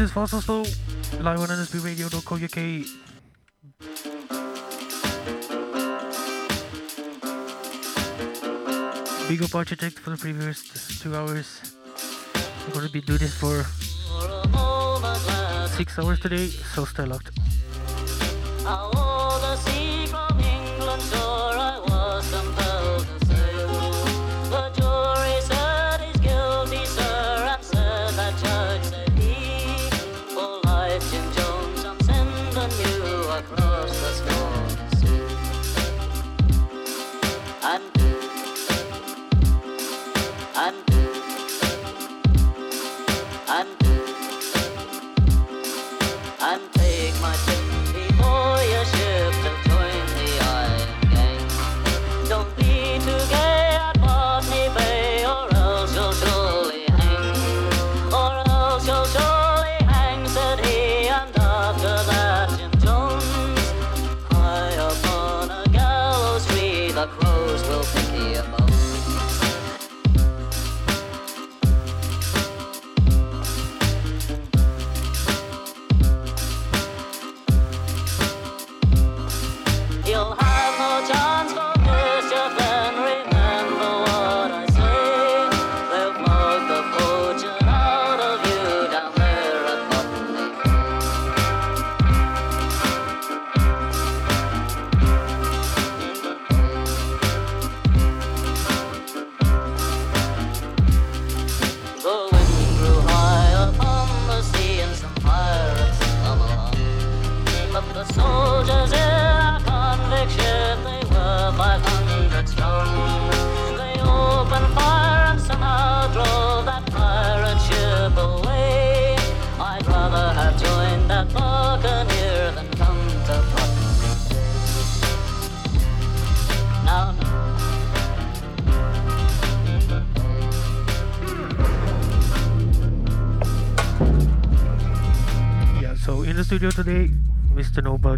This is Fast Oslo, live on nsbradio.co.uk. Big up Architect for the previous two hours. Going to be doing this for six hours today, so stay locked.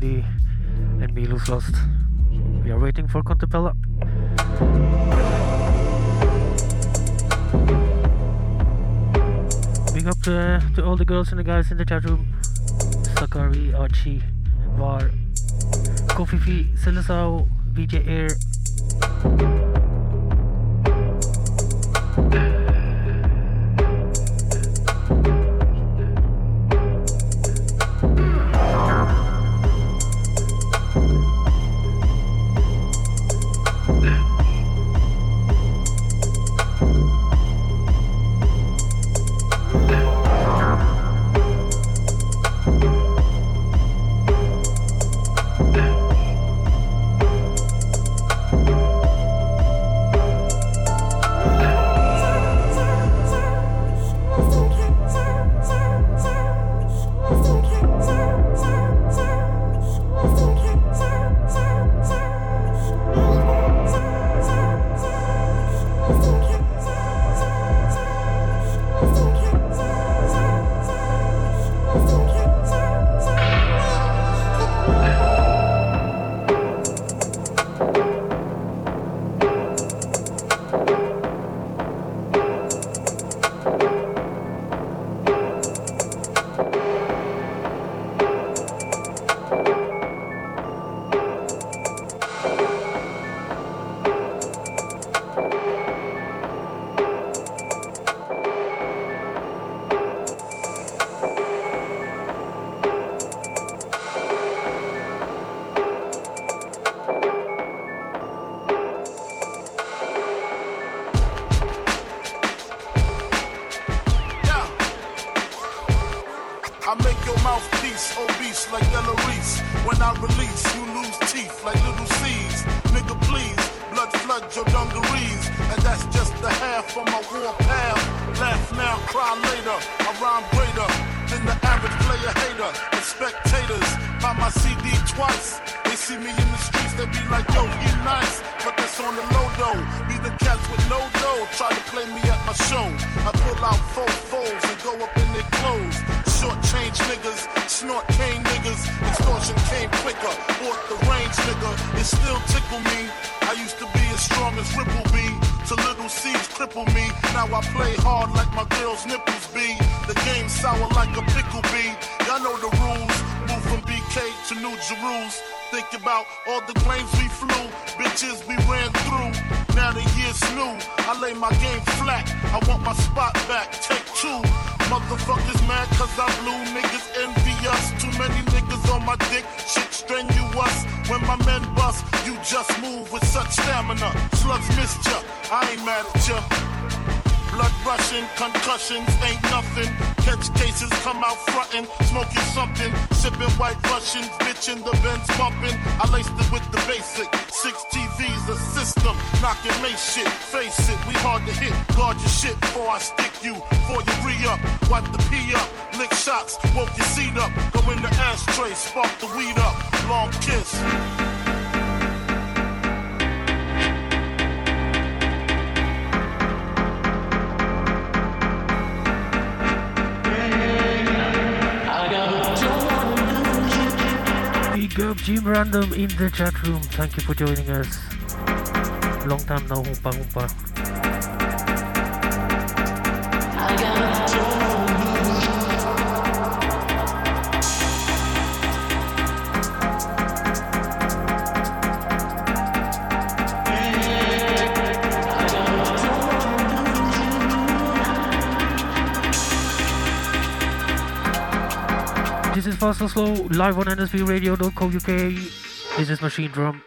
Nobody and Milos Lost. We are waiting for Contempella. Big up to, to all the girls and the guys in the chat room. Sakari, Archie, Var, Kofifi, Silasao, VJ Air. Live on nsbradio.co.uk. This is Machine Drum.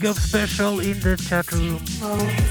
Big up special in the chat room. Oh.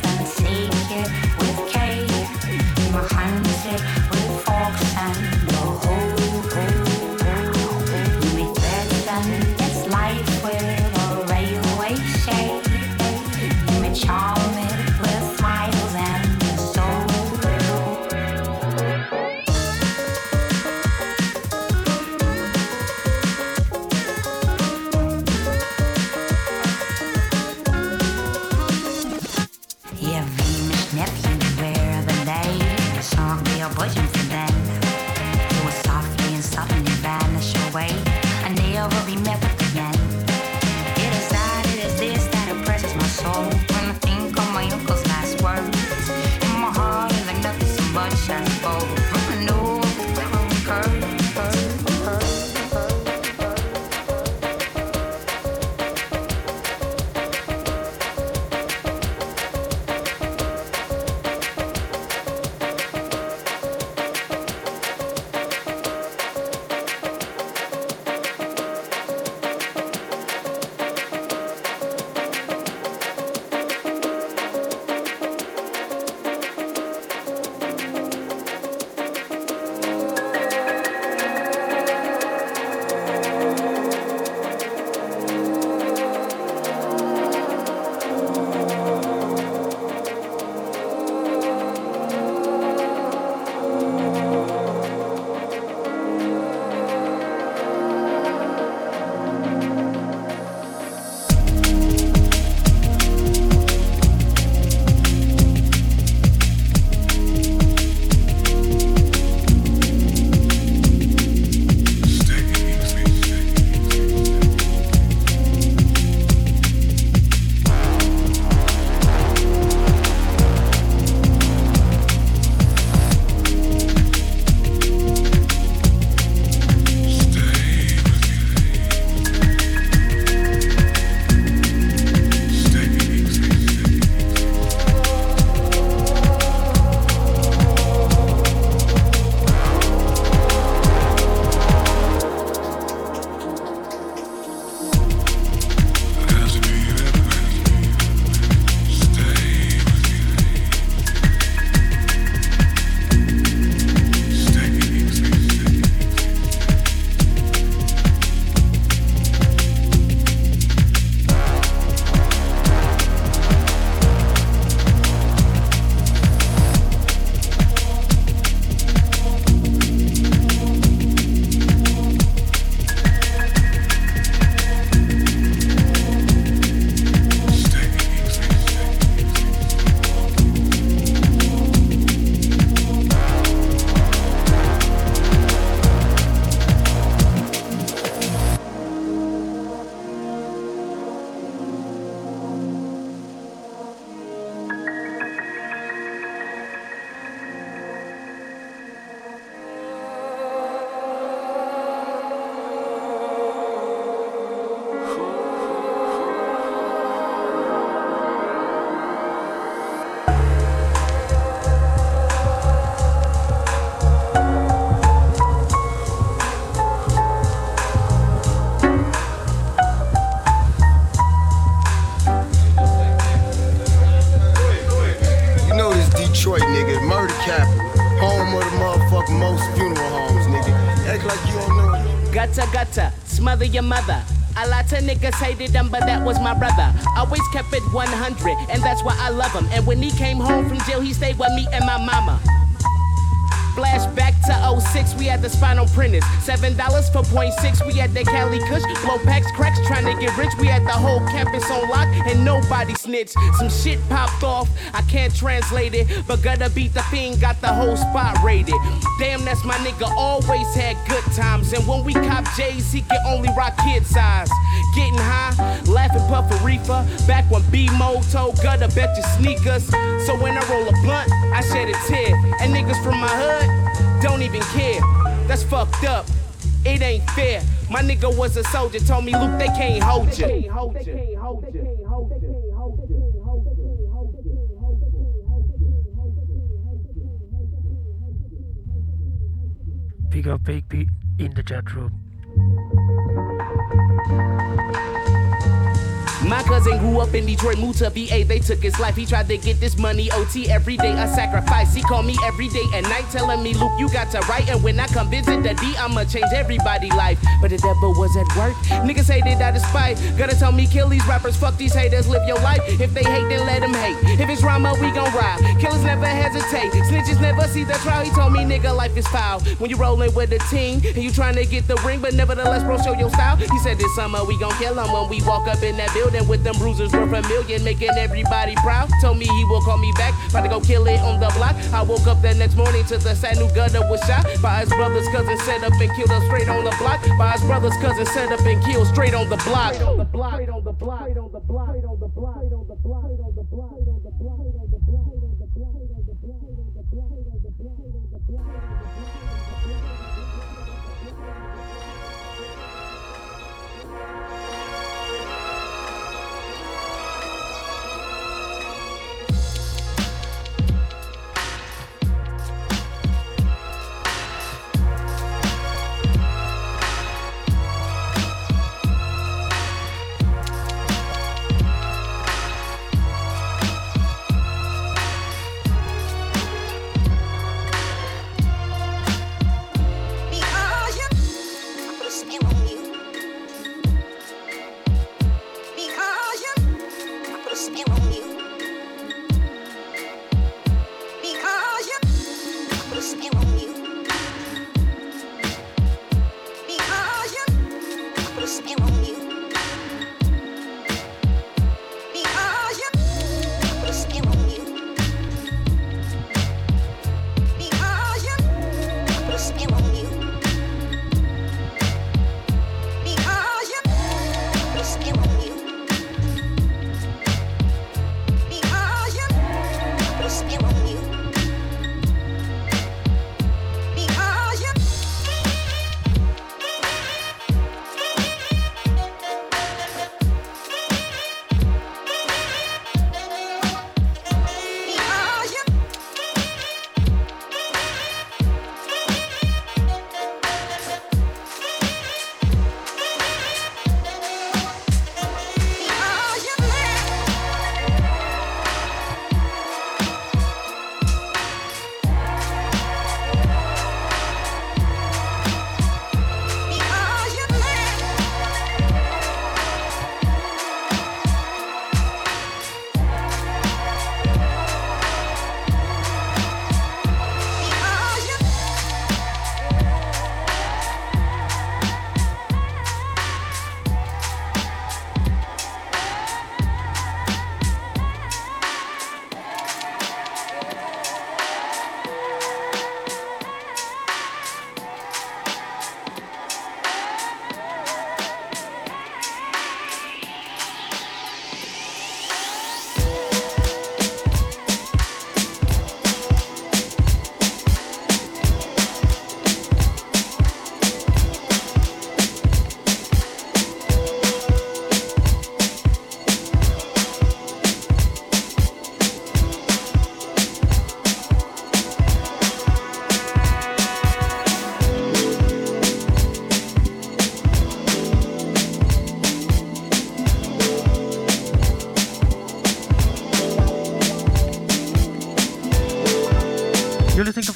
Your mother. A lot of niggas hated him, but that was my brother. Always kept it 100, and that's why I love him. And when he came home from jail, he stayed with me and my mama. Flashback to 06, we had the spinal printers. Seven dollars for point six, we had the Cali Kush. Blow packs, cracks, trying to get rich. We had the whole campus on lock, and nobody snitched. Some shit popped off, I can't translate it, but gotta beat the fiend, got the whole spot rated. Damn, that's my nigga, always had good times. And when we cop J's, he can only rock kid size. Getting high, laughing puff a reefer. Back when B-Mo told Gutter, bet your sneakers. So when I roll a blunt, I shed a tear. And niggas from my hood, don't even care. That's fucked up. It ain't fair. My nigga was a soldier, told me, Luke, they can't hold you. Big up Big Pete in the chat room. My cousin grew up in Detroit, moved to VA, they took his life. He tried to get this money, OT every day, a sacrifice. He called me every day and night, telling me, Luke, you got to write. And when I come visit the D, I'ma change everybody's life. But the devil was at work. Niggas hated out of spite. Gotta tell me, kill these rappers, fuck these haters, live your life. If they hate, then let them hate. If it's drama, we gon' ride. Killers never hesitate. Snitches never see the trial. He told me, nigga, life is foul. When you rollin' with a team and you trying to get the ring, but nevertheless, bro, show your style. He said this summer we gon' kill him when we walk up in that building with them bruises worth a million, making everybody proud. Told me he will call me back, about to go kill it on the block. I woke up the next morning to the sad new gutter was shot by his brother's cousin, set up and killed him straight on the block. By his brother's cousin, set up and killed straight on the block. Straight on the block. Straight on the block. Straight on the block. Straight on the block. Straight on. Straight on the block.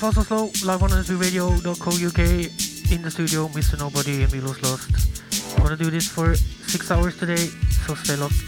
Also and slow, live on radio.co.uk in the studio, Mr. Nobody and Milos Lost. I'm Gonna do this for six hours today, so stay locked.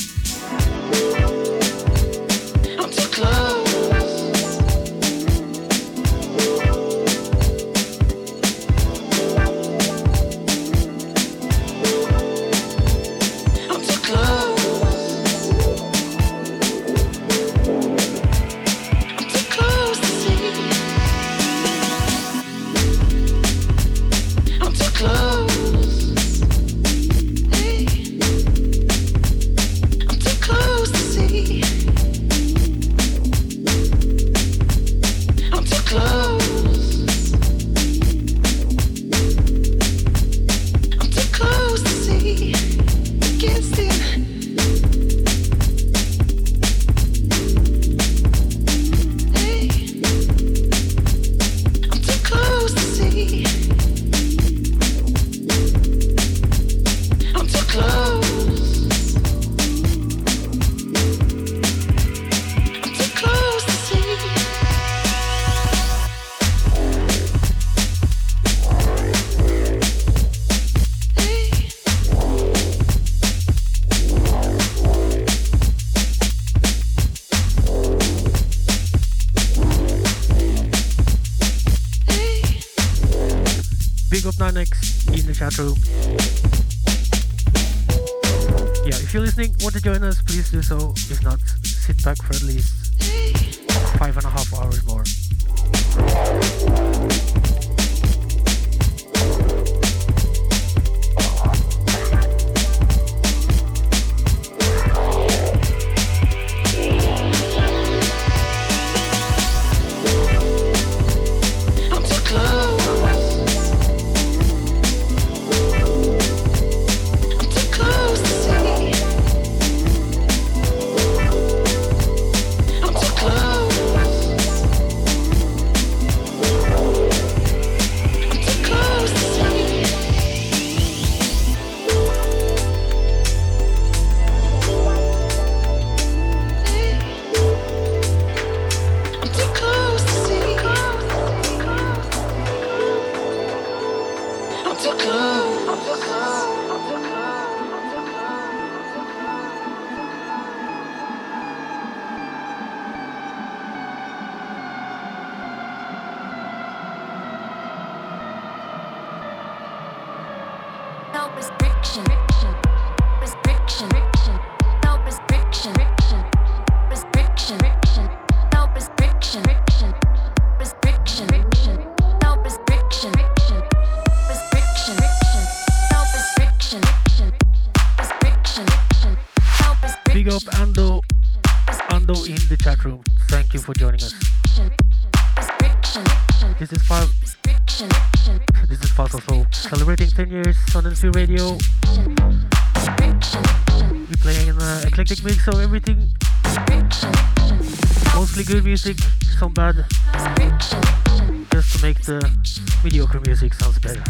mix of everything. Mostly good music, some bad. Just to make the mediocre music sounds better.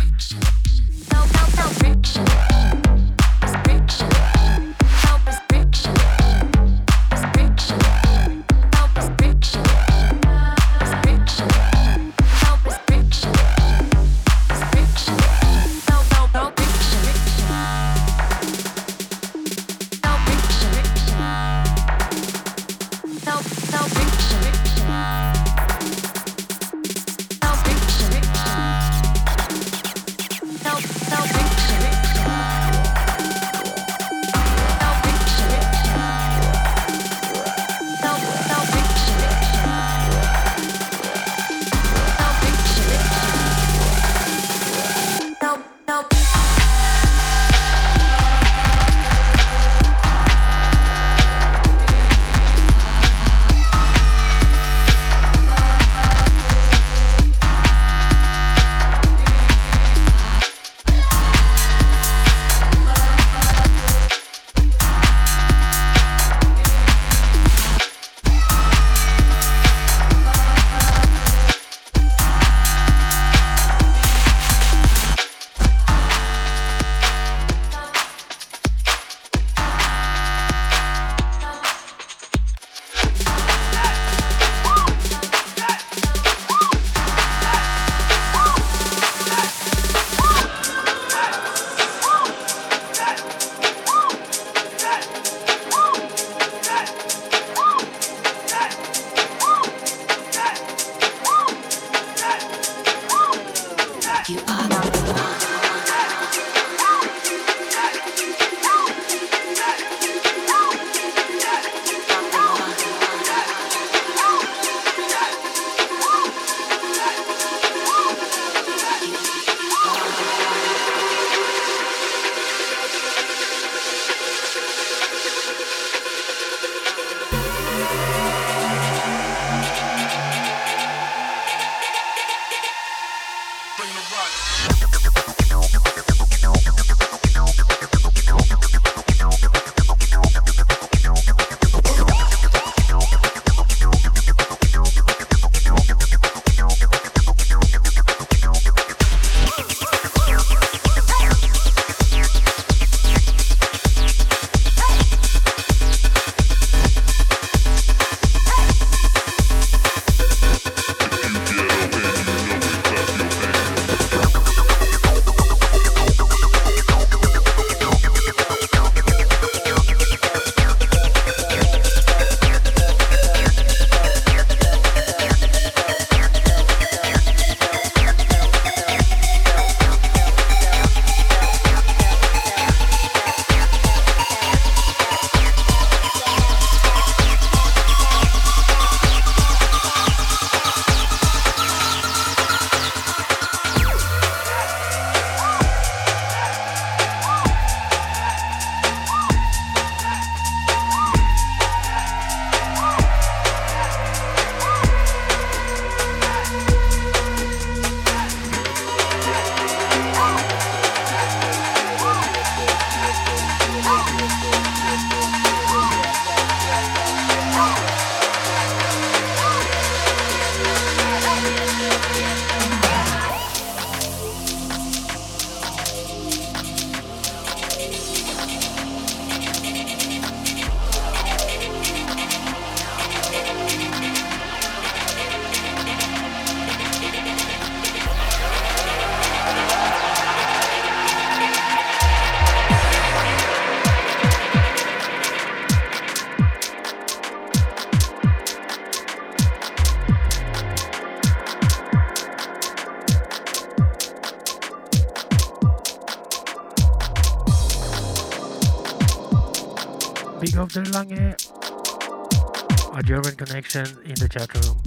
Connection in the chat room.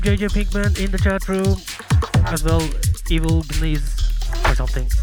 Up JJ Pinkman in the chat room, as well Evil Gnees or something.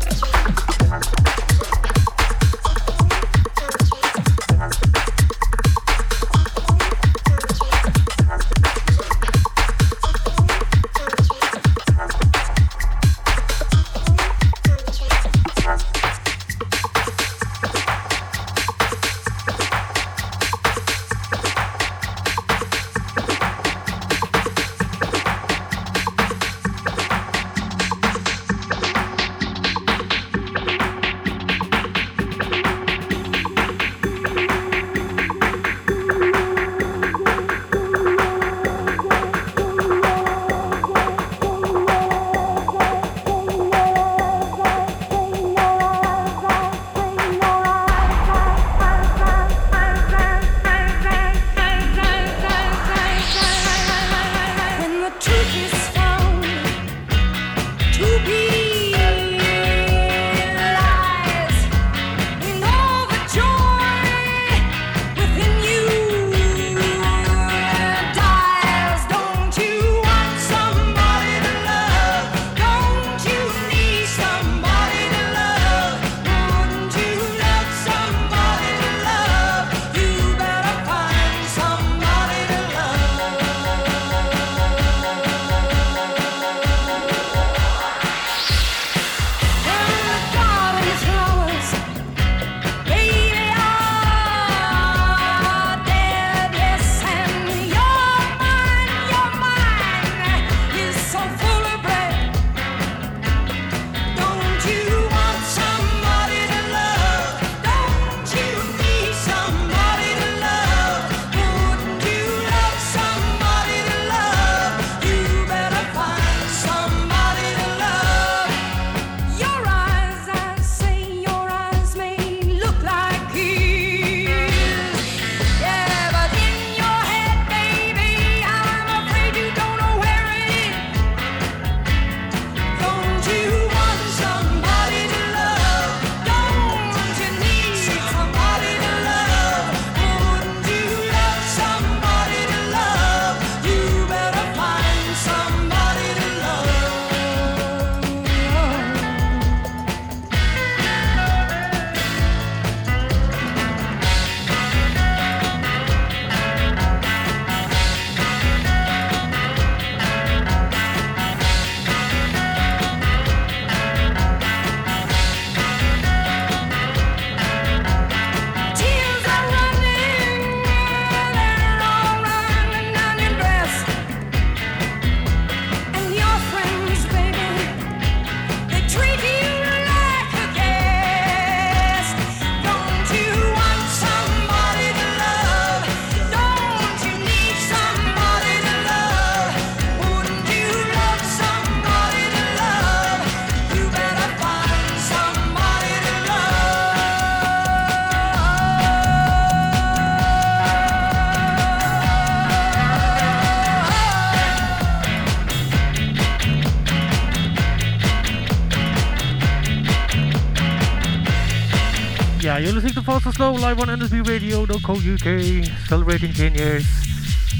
You're listening to Fast Oslo live on NSBRadio.co.uk, celebrating 10 years.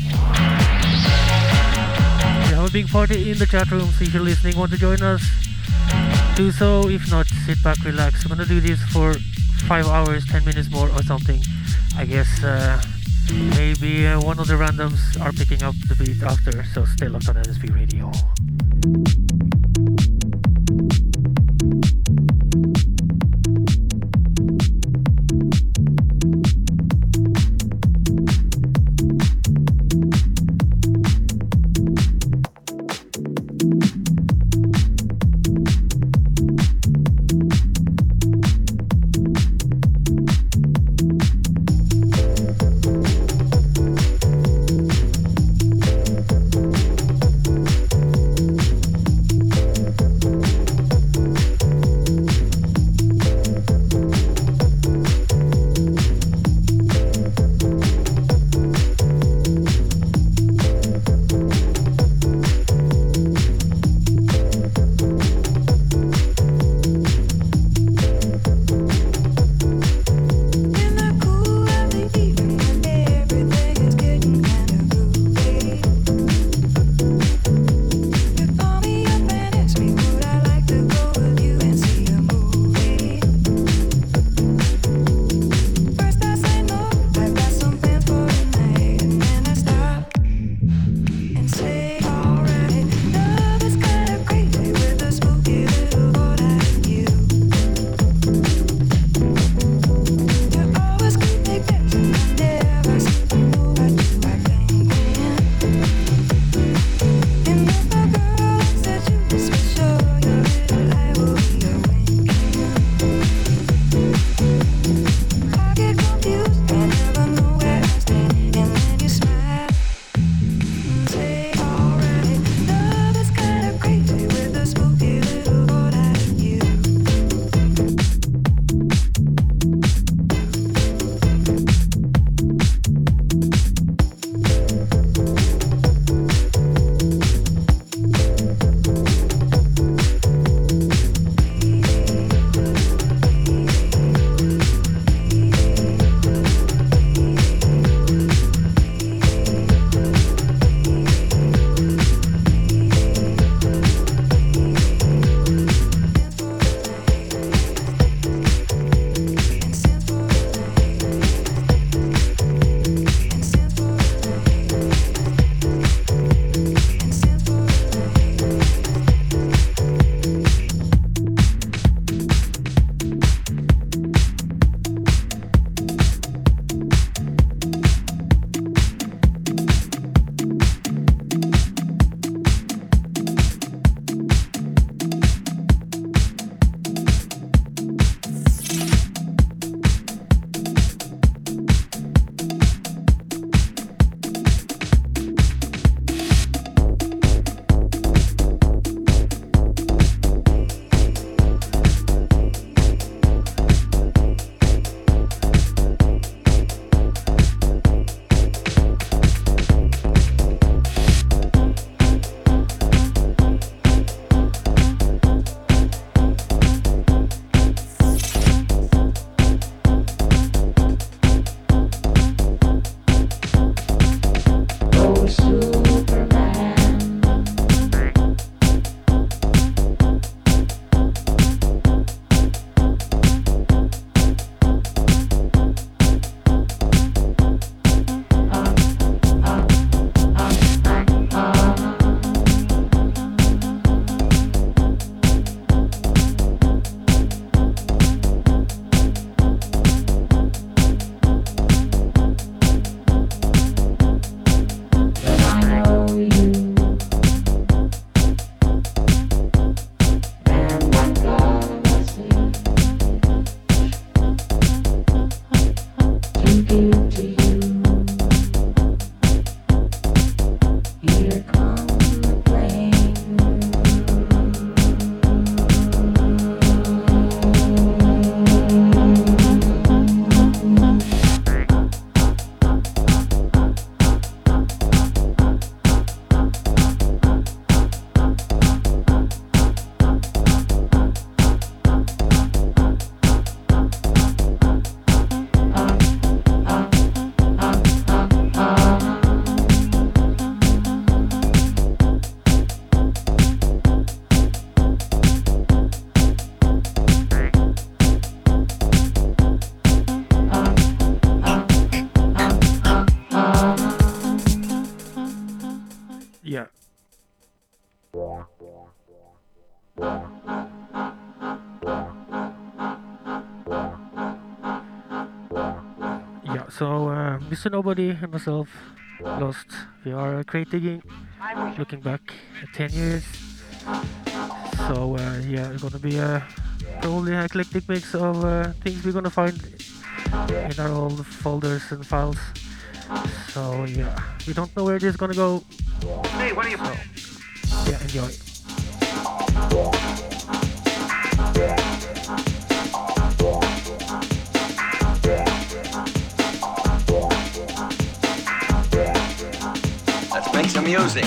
We have a big party in the chat room, so if you're listening, want to join us, do so. If not, sit back, relax. We're gonna do this for 5 hours, 10 minutes more or something. I guess uh, maybe uh, one of the randoms are picking up the beat after, so stay locked on NSB Radio. So, uh, Mr. Nobody and myself, Lost, we are creating, looking back at 10 years. So, uh, yeah, it's gonna be a probably an eclectic mix of uh, things we're gonna find in our old folders and files. So, yeah, we don't know where this is gonna go. Hey, what are you? So, yeah, enjoy. Music.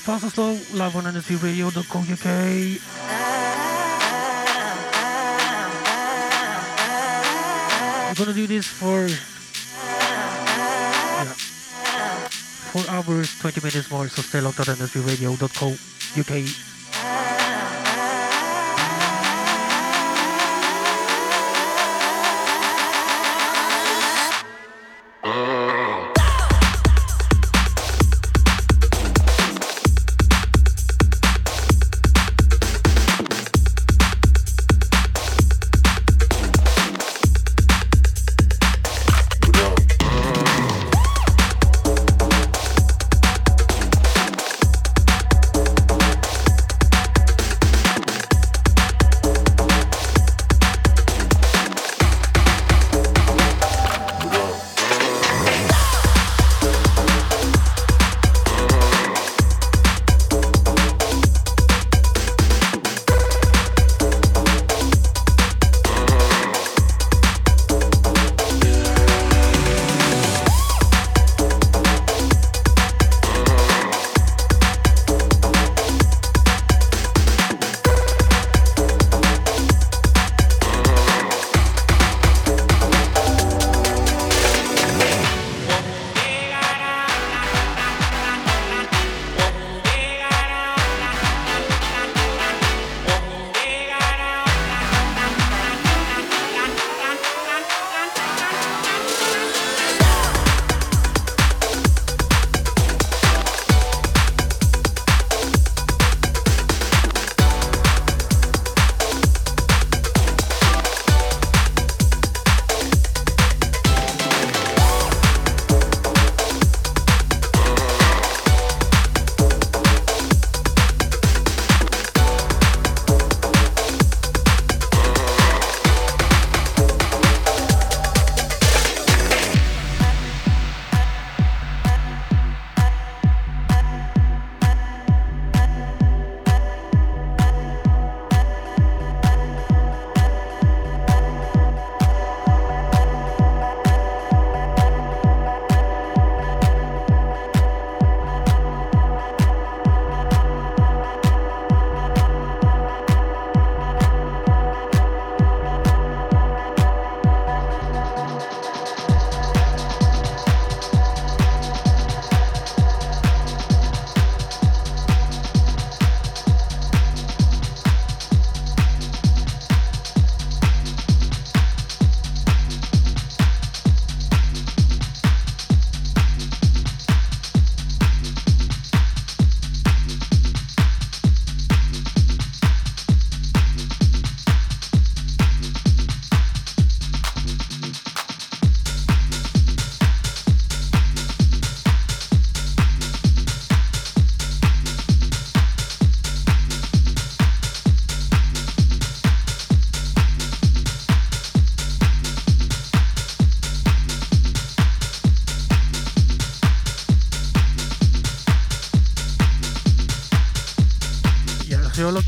Is Fast Oslo, live on nsbradio.co.uk. We're gonna do this for yeah, four hours, 20 minutes more, so stay locked on nsbradio.co.uk.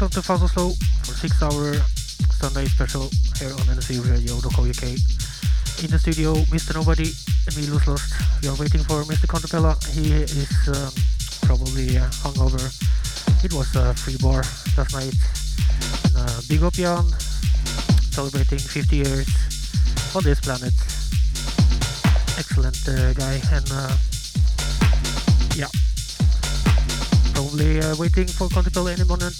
up to Fast Oslo for 6 hour Sunday special here on nsbradio.co.uk. In the studio, Mr. Nobody and me, Los Lost. We are waiting for Mr. Contapella. He is um, probably uh, hungover. It was a free bar last night. And, uh, big up Jan, celebrating 50 years on this planet. Excellent uh, guy and uh, yeah, probably uh, waiting for Contapella any moment.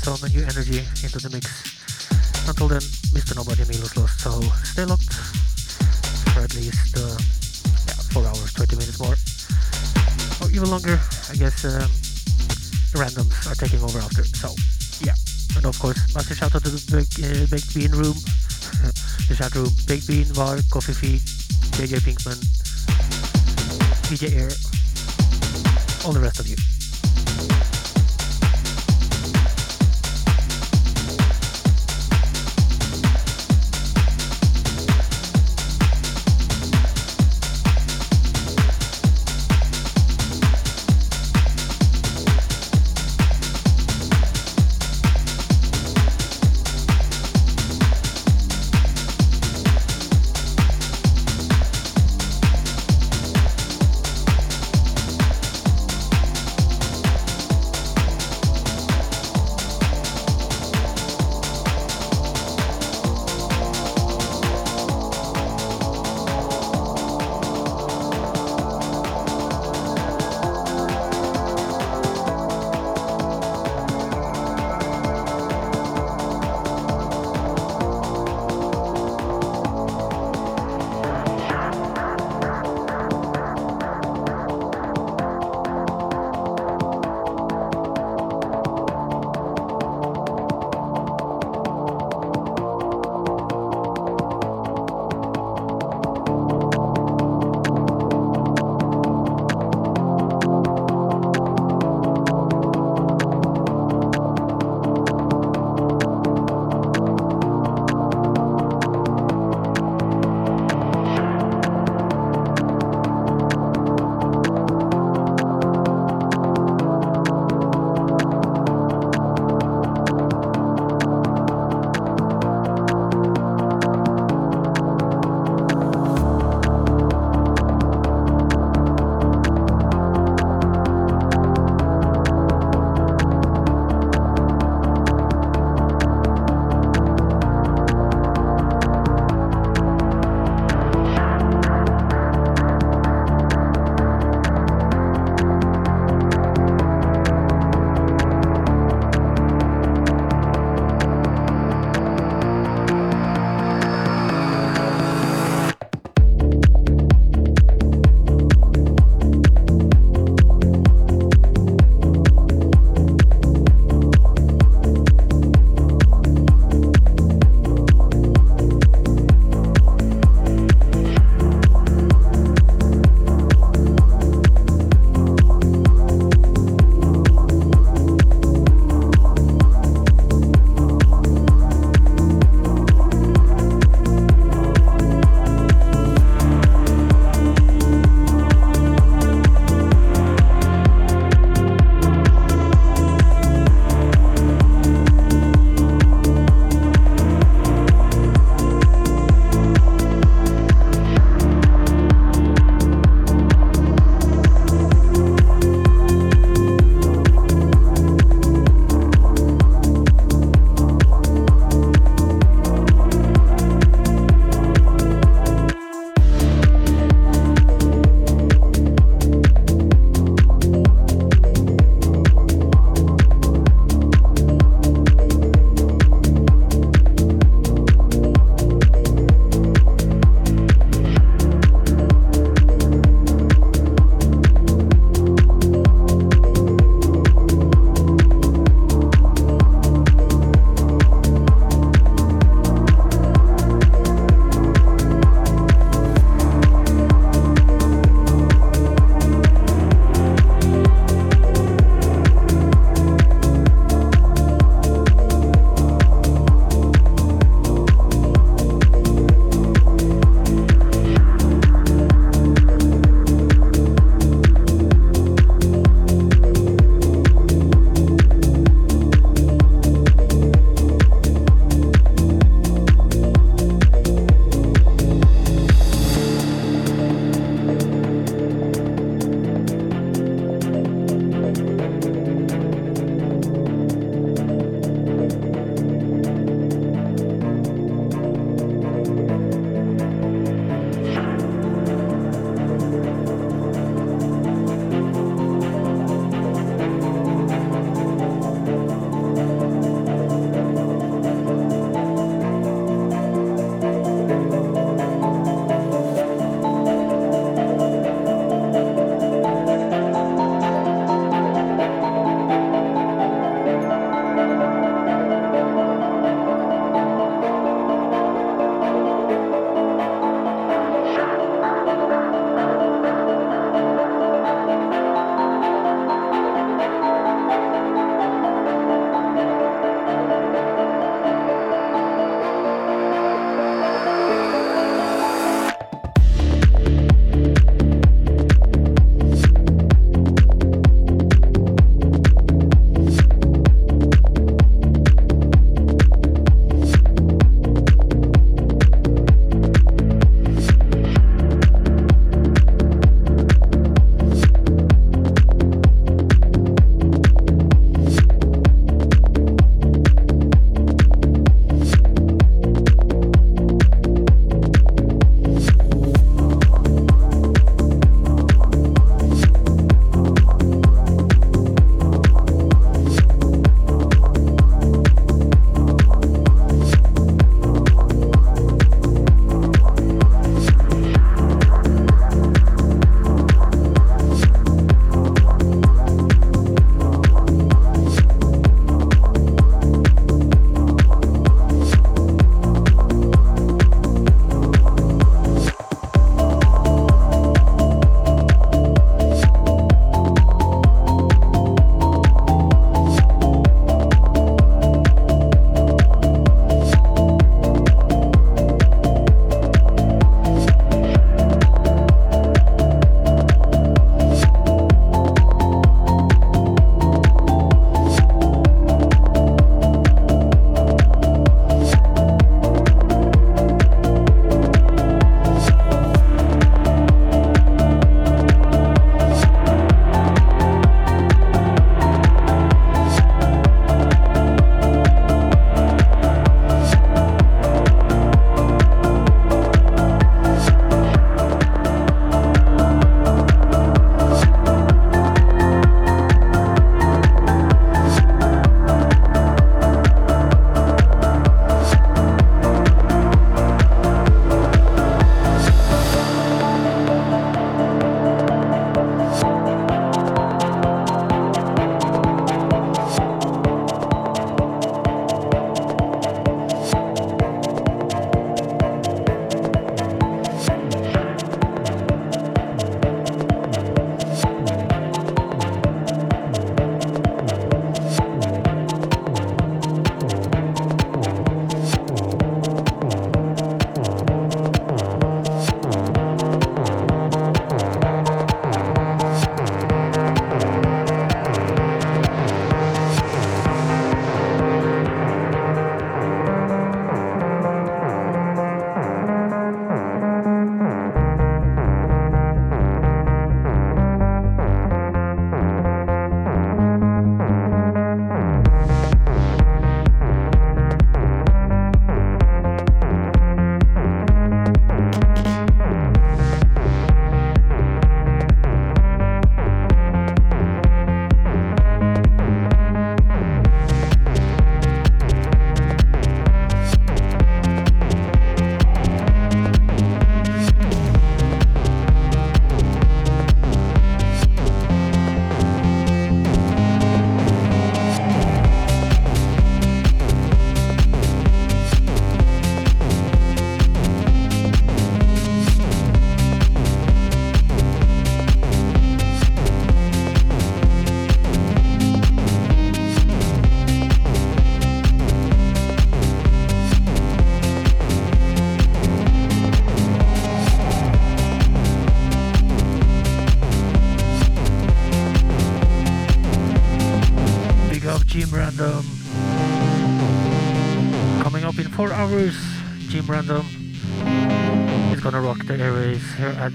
Some new energy into the mix. Until then, Mr. Nobody Milos Lost. So stay locked for at least uh, yeah, 4 hours, 20 minutes more. Or even longer. I guess um, randoms are taking over after. So yeah. And of course, massive shout out to the Big, uh, Baked Bean Room, the chat room, Baked Bean, Var, Coffee Feed, JJ Pinkman, DJ Air, all the rest of you.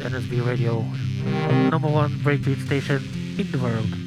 at NSB Radio, number one breakbeat station in the world.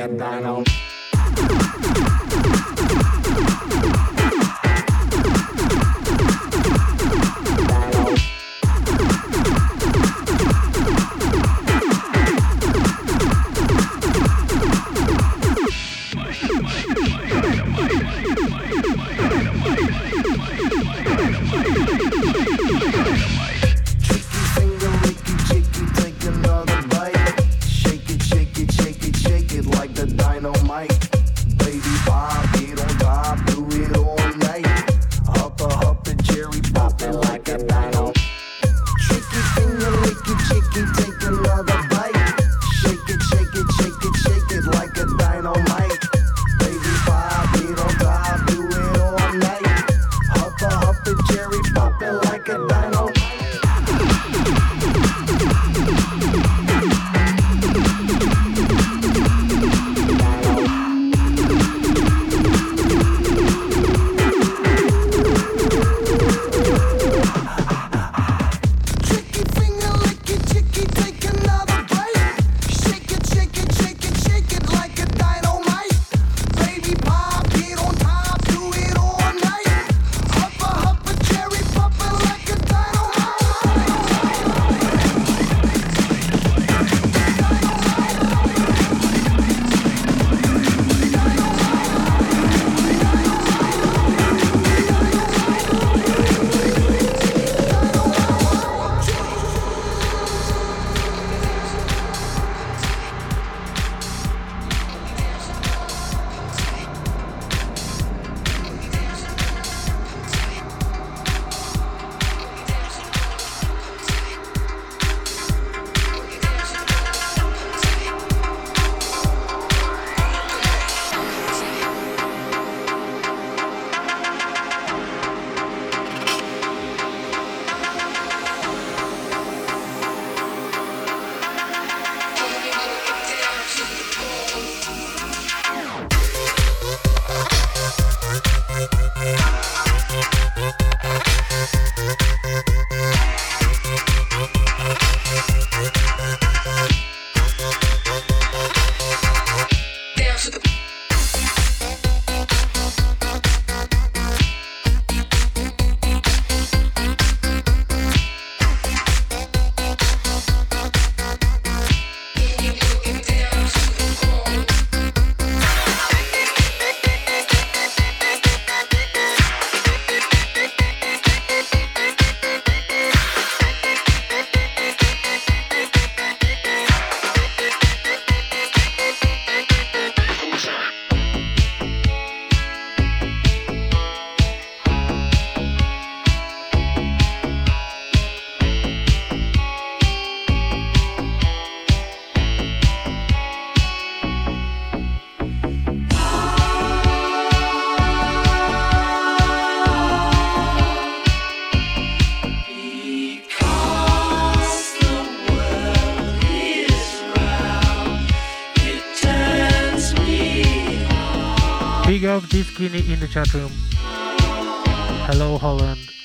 And down. Skinny in the chat room. Hello, Holland.